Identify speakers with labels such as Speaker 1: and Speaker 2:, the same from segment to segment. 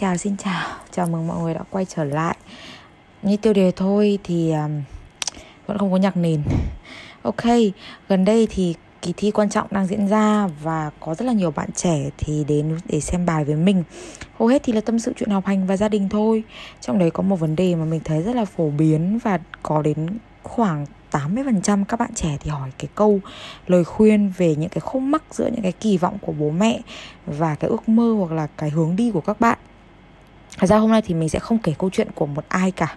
Speaker 1: chào xin chào. Chào mừng mọi người đã quay trở lại. Như tiêu đề thôi thì um, vẫn không có nhạc nền. Ok gần đây thì kỳ thi quan trọng đang diễn ra và có rất là nhiều bạn trẻ thì đến để xem bài với mình. Hầu hết thì là tâm sự chuyện học hành và gia đình thôi. Trong đấy có một vấn đề mà mình thấy rất là phổ biến và có đến khoảng 80% các bạn trẻ thì hỏi cái câu lời khuyên về những cái khúc mắc giữa những cái kỳ vọng của bố mẹ và cái ước mơ hoặc là cái hướng đi của các bạn. Thật ra hôm nay thì mình sẽ không kể câu chuyện của một ai cả.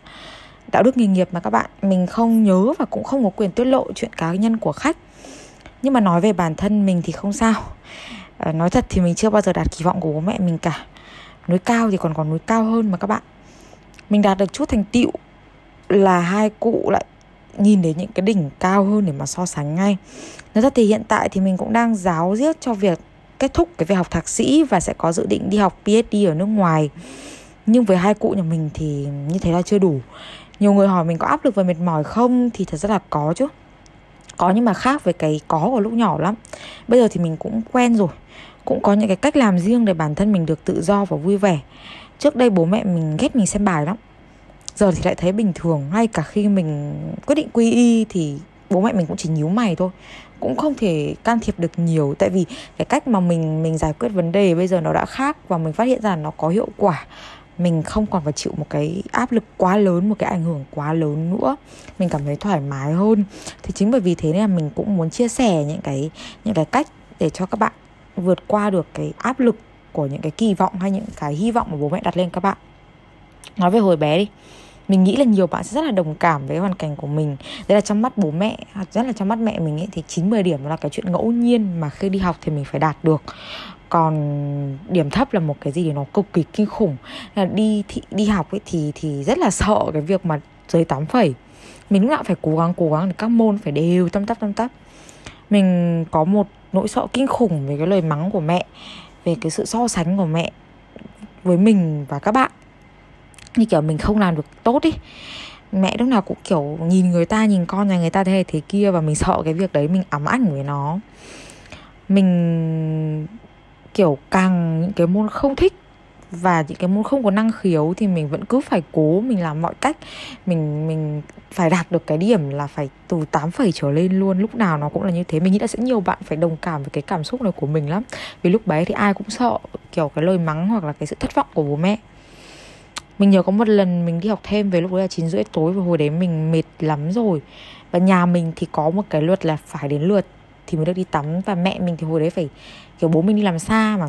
Speaker 1: Đạo đức nghề nghiệp mà các bạn mình không nhớ và cũng không có quyền tiết lộ chuyện cá nhân của khách. Nhưng mà nói về bản thân mình thì không sao. À, nói thật thì mình chưa bao giờ đạt kỳ vọng của bố mẹ mình cả. Núi cao thì còn còn núi cao hơn mà các bạn. Mình đạt được chút thành tựu là hai cụ lại nhìn đến những cái đỉnh cao hơn để mà so sánh ngay nói thật thì hiện tại thì mình cũng đang giáo diết cho việc kết thúc cái việc học thạc sĩ và sẽ có dự định đi học PhD ở nước ngoài nhưng với hai cụ nhà mình thì như thế là chưa đủ. Nhiều người hỏi mình có áp lực và mệt mỏi không thì thật rất là có chứ. Có nhưng mà khác với cái có của lúc nhỏ lắm. Bây giờ thì mình cũng quen rồi. Cũng có những cái cách làm riêng để bản thân mình được tự do và vui vẻ. Trước đây bố mẹ mình ghét mình xem bài lắm. Giờ thì lại thấy bình thường. Ngay cả khi mình quyết định quy y thì bố mẹ mình cũng chỉ nhíu mày thôi. Cũng không thể can thiệp được nhiều. Tại vì cái cách mà mình mình giải quyết vấn đề bây giờ nó đã khác và mình phát hiện ra nó có hiệu quả mình không còn phải chịu một cái áp lực quá lớn, một cái ảnh hưởng quá lớn nữa. Mình cảm thấy thoải mái hơn. Thì chính bởi vì thế nên là mình cũng muốn chia sẻ những cái những cái cách để cho các bạn vượt qua được cái áp lực của những cái kỳ vọng hay những cái hy vọng mà bố mẹ đặt lên các bạn. Nói về hồi bé đi, mình nghĩ là nhiều bạn sẽ rất là đồng cảm với hoàn cảnh của mình. Đấy là trong mắt bố mẹ, rất là trong mắt mẹ mình ấy, thì 9 10 điểm là cái chuyện ngẫu nhiên mà khi đi học thì mình phải đạt được còn điểm thấp là một cái gì nó cực kỳ kinh khủng. Là đi thị, đi học ấy thì thì rất là sợ cái việc mà dưới 8 phẩy. Mình lúc nào phải cố gắng cố gắng để các môn phải đều tâm tắp tâm tắp. Mình có một nỗi sợ kinh khủng về cái lời mắng của mẹ về cái sự so sánh của mẹ với mình và các bạn. Như kiểu mình không làm được tốt ý mẹ lúc nào cũng kiểu nhìn người ta nhìn con nhà người ta thế thế kia và mình sợ cái việc đấy mình ám ảnh với nó. Mình kiểu càng những cái môn không thích và những cái môn không có năng khiếu thì mình vẫn cứ phải cố mình làm mọi cách. Mình mình phải đạt được cái điểm là phải từ 8 phẩy trở lên luôn, lúc nào nó cũng là như thế. Mình nghĩ là sẽ nhiều bạn phải đồng cảm với cái cảm xúc này của mình lắm. Vì lúc bé thì ai cũng sợ kiểu cái lời mắng hoặc là cái sự thất vọng của bố mẹ. Mình nhớ có một lần mình đi học thêm về lúc đấy là chín rưỡi tối và hồi đấy mình mệt lắm rồi. Và nhà mình thì có một cái luật là phải đến lượt thì mới được đi tắm. Và mẹ mình thì hồi đấy phải kiểu bố mình đi làm xa mà.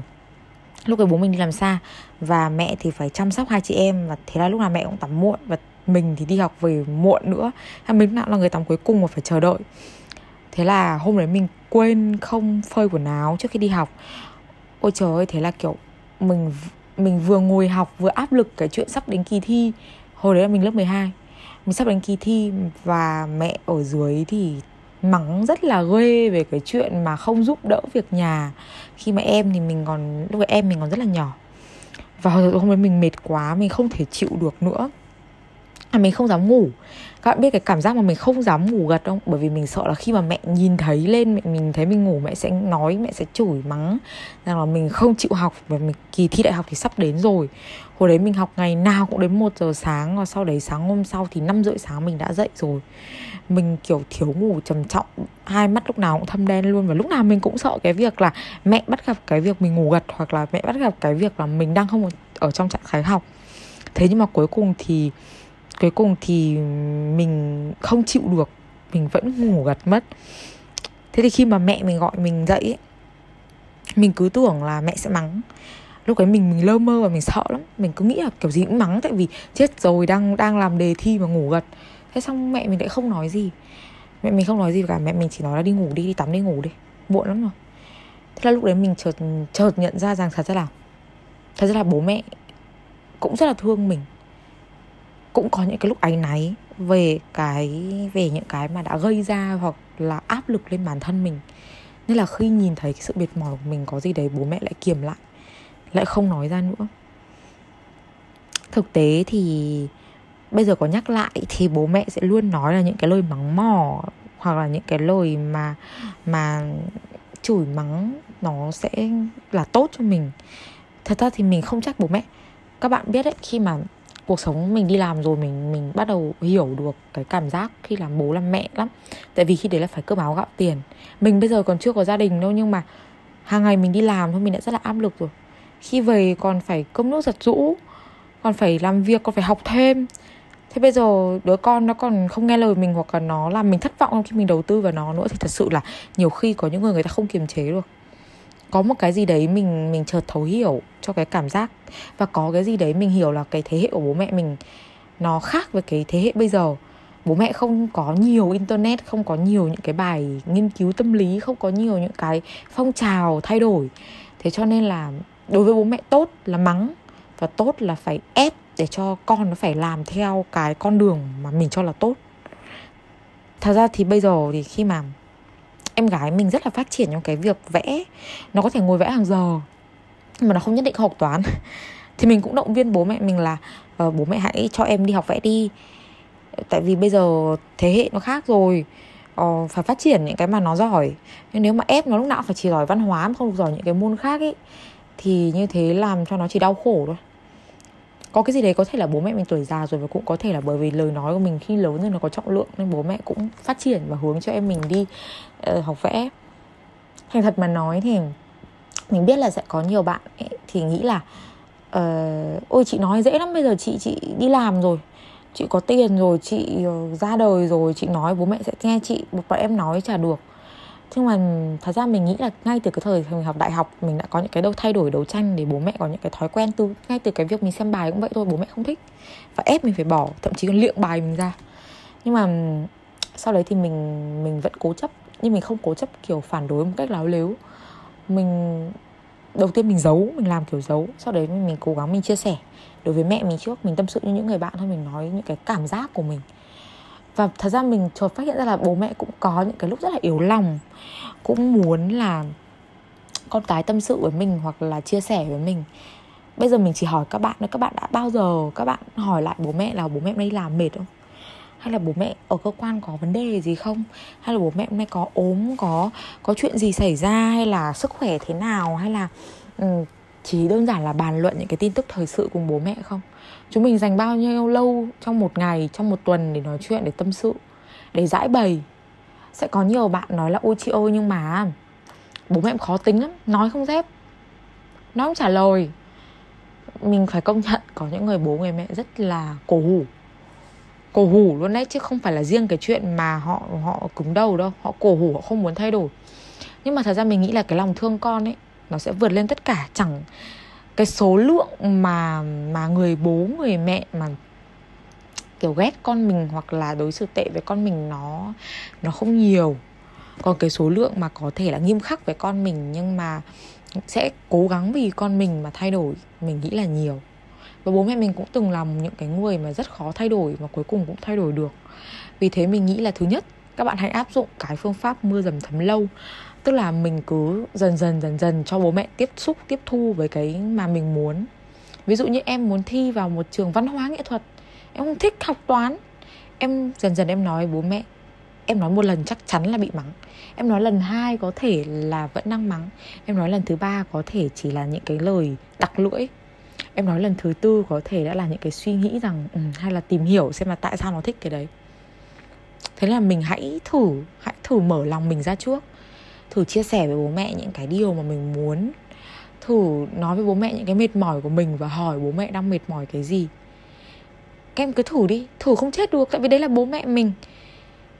Speaker 1: Lúc ấy bố mình đi làm xa và mẹ thì phải chăm sóc hai chị em và thế là lúc nào mẹ cũng tắm muộn và mình thì đi học về muộn nữa. Mình nào là người tắm cuối cùng mà phải chờ đợi. Thế là hôm đấy mình quên không phơi quần áo trước khi đi học. Ôi trời ơi, thế là kiểu mình mình vừa ngồi học vừa áp lực cái chuyện sắp đến kỳ thi. Hồi đấy là mình lớp 12 mình sắp đến kỳ thi và mẹ ở dưới thì mắng rất là ghê về cái chuyện mà không giúp đỡ việc nhà. Khi mà em thì mình còn lúc ấy em mình còn rất là nhỏ. Và hôm đấy mình mệt quá mình không thể chịu được nữa. À, mình không dám ngủ các bạn biết cái cảm giác mà mình không dám ngủ gật không? Bởi vì mình sợ là khi mà mẹ nhìn thấy lên, mẹ mình thấy mình ngủ, mẹ sẽ nói, mẹ sẽ chửi mắng rằng là mình không chịu học. Và mình, kỳ thi đại học thì sắp đến rồi. Hồi đấy mình học ngày nào cũng đến 1 giờ sáng, và sau đấy sáng hôm sau thì 5 rưỡi sáng mình đã dậy rồi. Mình, kiểu, thiếu ngủ trầm trọng, hai mắt lúc nào cũng thâm đen luôn. Và lúc nào mình cũng sợ cái việc là mẹ bắt gặp cái việc mình ngủ gật, hoặc là mẹ bắt gặp cái việc là mình đang không ở trong trạng thái học. Thế nhưng mà cuối cùng thì cuối cùng thì mình không chịu được mình vẫn ngủ gật mất. Thế thì khi mà mẹ mình gọi mình dậy ấy, mình cứ tưởng là mẹ sẽ mắng. Lúc ấy mình mình lơ mơ và mình sợ lắm. Mình cứ nghĩ là kiểu gì cũng mắng tại vì chết rồi đang đang làm đề thi mà ngủ gật. Thế xong mẹ mình lại không nói gì. Mẹ mình không nói gì cả mẹ mình chỉ nói là đi ngủ đi đi tắm đi ngủ đi. Muộn lắm rồi. Thế là lúc đấy mình chợt chợt nhận ra rằng thật ra là thật ra là bố mẹ cũng rất là thương mình cũng có những cái lúc áy náy về cái, về những cái mà đã gây ra hoặc là áp lực lên bản thân mình. Nên là khi nhìn thấy cái sự mệt mỏi của mình có gì đấy, bố mẹ lại kiềm lại lại không nói ra nữa. Thực tế thì bây giờ có nhắc lại thì bố mẹ sẽ luôn nói là những cái lời mắng mỏ hoặc là những cái lời mà mà chửi mắng nó sẽ là tốt cho mình. Thật ra thì mình không trách bố mẹ. Các bạn biết đấy, khi mà cuộc sống mình đi làm rồi mình mình bắt đầu hiểu được cái cảm giác khi làm bố, làm mẹ lắm. Tại vì khi đấy là phải cơm áo gạo tiền. Mình bây giờ còn chưa có gia đình đâu, nhưng mà hàng ngày mình đi làm thôi, mình đã rất là áp lực rồi. Khi về còn phải cơm nước giặt rũ còn phải làm việc, còn phải học thêm. Thế bây giờ đứa con nó còn không nghe lời mình hoặc là nó làm mình thất vọng khi mình đầu tư vào nó nữa thì thật sự là nhiều khi có những người người ta không kiềm chế được. Có một cái gì đấy mình mình chợt thấu hiểu cho cái cảm giác và có cái gì đấy mình hiểu là cái thế hệ của bố mẹ mình nó khác với cái thế hệ bây giờ. Bố mẹ không có nhiều internet, không có nhiều những cái bài nghiên cứu tâm lý, không có nhiều những cái phong trào thay đổi. Thế cho nên là đối với bố mẹ tốt là mắng và tốt là phải ép để cho con nó phải làm theo cái con đường mà mình cho là tốt. Thật ra thì bây giờ thì khi mà em gái mình rất là phát triển trong cái việc vẽ, nó có thể ngồi vẽ hàng giờ mà nó không nhất định học toán. Thì mình cũng động viên bố mẹ mình là uh, bố mẹ hãy cho em đi học vẽ đi. Tại vì bây giờ thế hệ nó khác rồi. Uh, phải phát triển những cái mà nó giỏi. Nhưng nếu mà ép nó lúc nào phải chỉ giỏi văn hóa mà không được giỏi những cái môn khác ấy thì như thế làm cho nó chỉ đau khổ thôi. Có cái gì đấy có thể là bố mẹ mình tuổi già rồi và cũng có thể là bởi vì lời nói của mình khi lớn rồi nó có trọng lượng nên bố mẹ cũng phát triển và hướng cho em mình đi uh, học vẽ. Thành thật mà nói thì mình biết là sẽ có nhiều bạn ấy, thì nghĩ là uh, ôi chị nói dễ lắm bây giờ chị chị đi làm rồi chị có tiền rồi chị ờ, ra đời rồi chị nói bố mẹ sẽ nghe chị bọn em nói chả được. Nhưng mà thật ra mình nghĩ là ngay từ cái thời mình học đại học mình đã có những cái đâu thay đổi đấu tranh để bố mẹ có những cái thói quen từ ngay từ cái việc mình xem bài cũng vậy thôi bố mẹ không thích. Và ép mình phải bỏ thậm chí còn liệng bài mình ra. Nhưng mà sau đấy thì mình mình vẫn cố chấp nhưng mình không cố chấp kiểu phản đối một cách láo lếu mình, đầu tiên mình giấu, mình làm kiểu giấu. Sau đấy mình cố gắng mình chia sẻ. Đối với mẹ mình trước, mình tâm sự như những người bạn thôi, mình nói những cái cảm giác của mình. Và thật ra mình chợt phát hiện ra là bố mẹ cũng có những cái lúc rất là yếu lòng, cũng muốn là con cái tâm sự với mình hoặc là chia sẻ với mình. Bây giờ mình chỉ hỏi các bạn là các bạn đã bao giờ, các bạn hỏi lại bố mẹ là bố mẹ đi làm mệt không? Hay là bố mẹ ở cơ quan có vấn đề gì không? Hay là bố mẹ hôm nay có ốm có có chuyện gì xảy ra? Hay là sức khỏe thế nào? Hay là um, chỉ đơn giản là bàn luận những cái tin tức thời sự cùng bố mẹ không? Chúng mình dành bao nhiêu lâu trong một ngày trong một tuần để nói chuyện để tâm sự để giải bày? Sẽ có nhiều bạn nói là ôi chị ơi nhưng mà bố mẹ em khó tính lắm nói không dép. Nói không trả lời. Mình phải công nhận có những người bố người mẹ rất là cổ hủ cổ hủ luôn đấy, chứ không phải là riêng cái chuyện mà họ họ cứng đầu đâu. Họ cổ hủ, họ không muốn thay đổi. Nhưng mà thật ra mình nghĩ là cái lòng thương con ấy, nó sẽ vượt lên tất cả. Chẳng cái số lượng mà mà người bố, người mẹ mà kiểu ghét con mình hoặc là đối xử tệ với con mình nó nó không nhiều. Còn cái số lượng mà có thể là nghiêm khắc với con mình nhưng mà sẽ cố gắng vì con mình mà thay đổi, mình nghĩ là nhiều và bố mẹ mình cũng từng làm những cái người mà rất khó thay đổi mà cuối cùng cũng thay đổi được. Vì thế mình nghĩ là thứ nhất, các bạn hãy áp dụng cái phương pháp mưa dầm thấm lâu. Tức là mình cứ dần dần dần dần cho bố mẹ tiếp xúc, tiếp thu với cái mà mình muốn. Ví dụ như em muốn thi vào một trường văn hóa nghệ thuật, em không thích học toán. Em dần dần em nói bố mẹ, em nói một lần chắc chắn là bị mắng. Em nói lần hai có thể là vẫn đang mắng. Em nói lần thứ ba có thể chỉ là những cái lời đặc lưỡi em nói lần thứ tư có thể đã là những cái suy nghĩ rằng um, hay là tìm hiểu xem là tại sao nó thích cái đấy. Thế là mình hãy thử hãy thử mở lòng mình ra trước. Thử chia sẻ với bố mẹ những cái điều mà mình muốn. Thử nói với bố mẹ những cái mệt mỏi của mình và hỏi bố mẹ đang mệt mỏi cái gì. Các em cứ thử đi thử không chết được tại vì đấy là bố mẹ mình.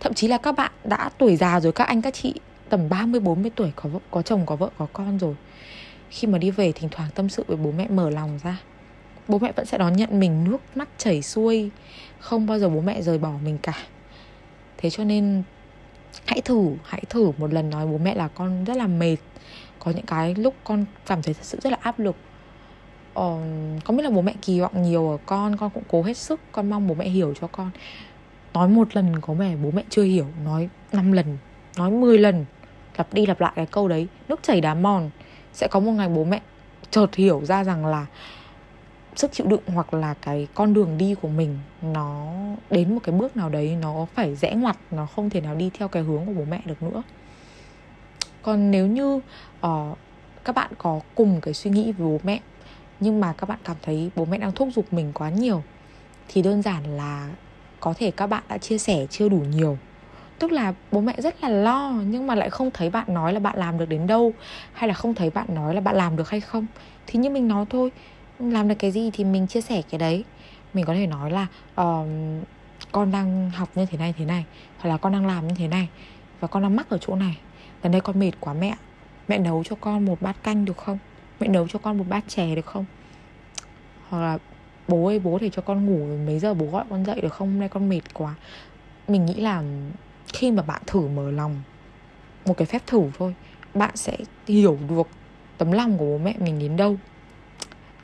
Speaker 1: Thậm chí là các bạn đã tuổi già rồi các anh các chị tầm 30 40 tuổi có có chồng có vợ có con rồi khi mà đi về thỉnh thoảng tâm sự với bố mẹ mở lòng ra. Bố mẹ vẫn sẽ đón nhận mình nước mắt chảy xuôi. Không bao giờ bố mẹ rời bỏ mình cả. Thế cho nên hãy thử hãy thử một lần nói bố mẹ là con rất là mệt. Có những cái lúc con cảm thấy thật sự rất là áp lực. Ờ, có biết là bố mẹ kỳ vọng nhiều ở con con cũng cố hết sức. Con mong bố mẹ hiểu cho con. Nói một lần có vẻ bố mẹ chưa hiểu nói 5 lần nói 10 lần. Lặp đi lặp lại cái câu đấy nước chảy đá mòn sẽ có một ngày bố mẹ chợt hiểu ra rằng là sức chịu đựng hoặc là cái con đường đi của mình nó đến một cái bước nào đấy nó phải rẽ ngoặt nó không thể nào đi theo cái hướng của bố mẹ được nữa. Còn nếu như uh, các bạn có cùng cái suy nghĩ với bố mẹ nhưng mà các bạn cảm thấy bố mẹ đang thúc giục mình quá nhiều thì đơn giản là có thể các bạn đã chia sẻ chưa đủ nhiều tức là bố mẹ rất là lo nhưng mà lại không thấy bạn nói là bạn làm được đến đâu hay là không thấy bạn nói là bạn làm được hay không. Thì như mình nói thôi làm được cái gì thì mình chia sẻ cái đấy. Mình có thể nói là uh, con đang học như thế này thế này hoặc là con đang làm như thế này và con đang mắc ở chỗ này. Gần đây con mệt quá mẹ mẹ nấu cho con một bát canh được không? Mẹ nấu cho con một bát chè được không? Hoặc là bố ơi bố thể cho con ngủ mấy giờ bố gọi con dậy được không? Hôm nay con mệt quá. Mình nghĩ là khi mà bạn thử mở lòng, một cái phép thử thôi, bạn sẽ hiểu được tấm lòng của bố mẹ mình đến đâu.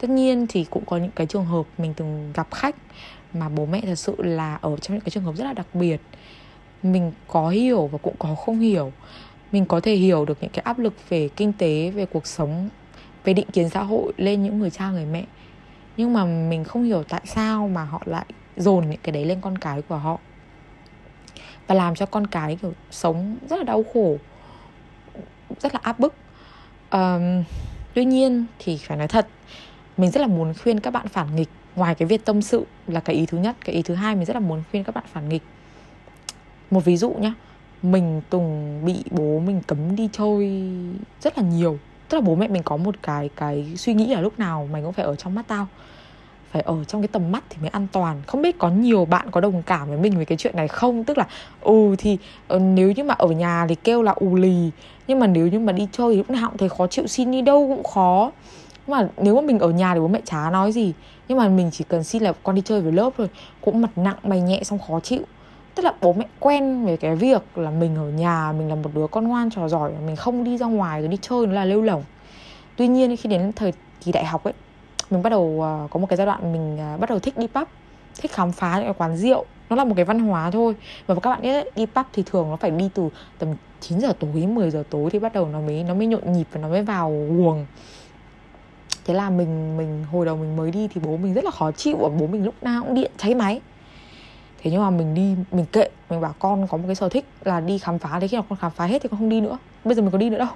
Speaker 1: Tất nhiên thì cũng có những cái trường hợp mình từng gặp khách mà bố mẹ thật sự là ở trong những cái trường hợp rất là đặc biệt. Mình có hiểu và cũng có không hiểu. Mình có thể hiểu được những cái áp lực về kinh tế, về cuộc sống, về định kiến xã hội lên những người cha, người mẹ. Nhưng mà mình không hiểu tại sao mà họ lại dồn những cái đấy lên con cái của họ và làm cho con cái kiểu sống rất là đau khổ rất là áp bức. Um, tuy nhiên thì phải nói thật mình rất là muốn khuyên các bạn phản nghịch. Ngoài cái việc tâm sự là cái ý thứ nhất cái ý thứ hai mình rất là muốn khuyên các bạn phản nghịch. Một ví dụ nhá mình từng bị bố mình cấm đi chơi rất là nhiều. Tức là bố mẹ mình có một cái cái suy nghĩ là lúc nào mày cũng phải ở trong mắt tao phải ở trong cái tầm mắt thì mới an toàn. Không biết có nhiều bạn có đồng cảm với mình về cái chuyện này không? Tức là ừ thì ờ, nếu như mà ở nhà thì kêu là ù lì, nhưng mà nếu như mà đi chơi thì lúc nào cũng thấy khó chịu, xin đi đâu cũng khó. Nhưng mà nếu mà mình ở nhà thì bố mẹ chả nói gì. Nhưng mà mình chỉ cần xin là con đi chơi với lớp thôi, cũng mặt nặng, mày nhẹ xong khó chịu. Tức là bố mẹ quen về cái việc là mình ở nhà, mình là một đứa con ngoan trò giỏi, mình không đi ra ngoài rồi đi chơi nó là lêu lỏng tuy nhiên khi đến thời kỳ đại học ấy mình bắt đầu uh, có một cái giai đoạn mình uh, bắt đầu thích đi pub thích khám phá những cái quán rượu. Nó là một cái văn hóa thôi. Và các bạn biết đi pub thì thường nó phải đi từ tầm 9 giờ tối 10 giờ tối thì bắt đầu nó mới nó mới nhộn nhịp và nó mới vào guồng. Thế là mình mình hồi đầu mình mới đi thì bố mình rất là khó chịu. Và bố mình lúc nào cũng điện cháy máy. Thế nhưng mà mình đi mình kệ mình bảo con có một cái sở thích là đi khám phá. Đấy khi nào con khám phá hết thì con không đi nữa. Bây giờ mình có đi nữa đâu.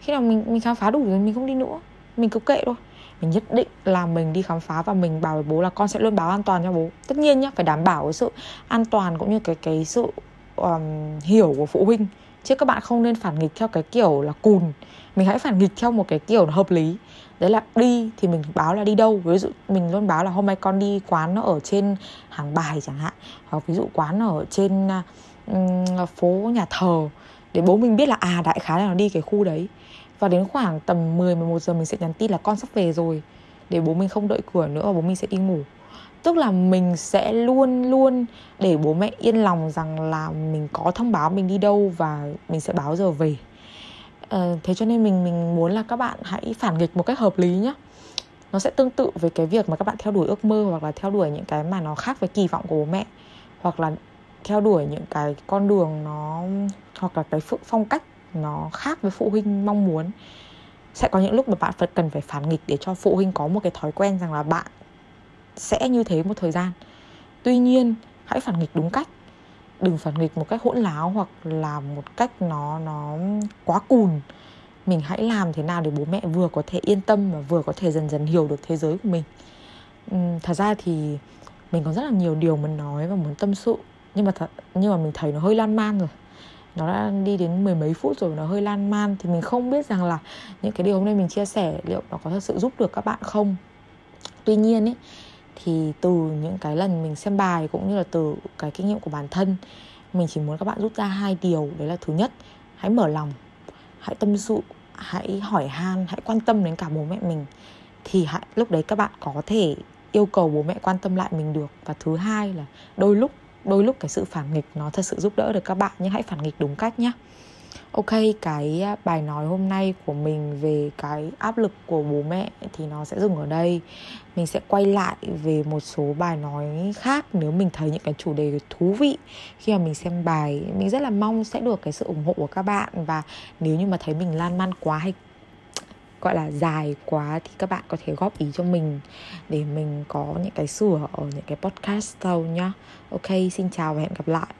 Speaker 1: Khi nào mình mình khám phá đủ rồi mình không đi nữa. Mình cứ kệ thôi mình nhất định là mình đi khám phá và mình bảo với bố là con sẽ luôn báo an toàn cho bố. Tất nhiên nhá phải đảm bảo cái sự an toàn cũng như cái cái sự um, hiểu của phụ huynh. Chứ các bạn không nên phản nghịch theo cái kiểu là cùn. Mình hãy phản nghịch theo một cái kiểu hợp lý. Đấy là đi thì mình báo là đi đâu. Ví dụ mình luôn báo là hôm nay con đi quán nó ở trên hàng bài chẳng hạn hoặc ví dụ quán ở trên uh, phố nhà thờ để bố mình biết là à đại khái là nó đi cái khu đấy và đến khoảng tầm 10 11 giờ mình sẽ nhắn tin là con sắp về rồi để bố mình không đợi cửa nữa và bố mình sẽ đi ngủ. Tức là mình sẽ luôn luôn để bố mẹ yên lòng rằng là mình có thông báo mình đi đâu và mình sẽ báo giờ về. À, thế cho nên mình mình muốn là các bạn hãy phản nghịch một cách hợp lý nhé nó sẽ tương tự với cái việc mà các bạn theo đuổi ước mơ hoặc là theo đuổi những cái mà nó khác với kỳ vọng của bố mẹ hoặc là theo đuổi những cái con đường nó hoặc là cái phong cách nó khác với phụ huynh mong muốn. Sẽ có những lúc mà bạn phải cần phải phản nghịch để cho phụ huynh có một cái thói quen rằng là bạn sẽ như thế một thời gian. Tuy nhiên hãy phản nghịch đúng cách. Đừng phản nghịch một cách hỗn láo hoặc là một cách nó nó quá cùn. Mình hãy làm thế nào để bố mẹ vừa có thể yên tâm và vừa có thể dần dần hiểu được thế giới của mình. Uhm, thật ra thì mình có rất là nhiều điều muốn nói và muốn tâm sự nhưng mà thật nhưng mà mình thấy nó hơi lan man rồi nó đã đi đến mười mấy phút rồi nó hơi lan man. Thì mình không biết rằng là những cái điều hôm nay mình chia sẻ liệu nó có thật sự giúp được các bạn không. Tuy nhiên ấy thì từ những cái lần mình xem bài cũng như là từ cái kinh nghiệm của bản thân, mình chỉ muốn các bạn rút ra hai điều. Đấy là thứ nhất, hãy mở lòng, hãy tâm sự, hãy hỏi han, hãy quan tâm đến cả bố mẹ mình. Thì hãy, lúc đấy các bạn có thể yêu cầu bố mẹ quan tâm lại mình được. Và thứ hai là đôi lúc đôi lúc cái sự phản nghịch nó thật sự giúp đỡ được các bạn nhưng hãy phản nghịch đúng cách nhé. Ok, cái à, bài nói hôm nay của mình về cái áp lực của bố mẹ thì nó sẽ dừng ở đây. Mình sẽ quay lại về một số bài nói khác nếu mình thấy những cái chủ đề thú vị. Khi mà mình xem bài, mình rất là mong sẽ được cái sự ủng hộ của các bạn. Và nếu như mà thấy mình lan man quá hay gọi là dài quá thì các bạn có thể góp ý cho mình để mình có những cái sửa ở những cái podcast sau nhá. Ok, xin chào và hẹn gặp lại.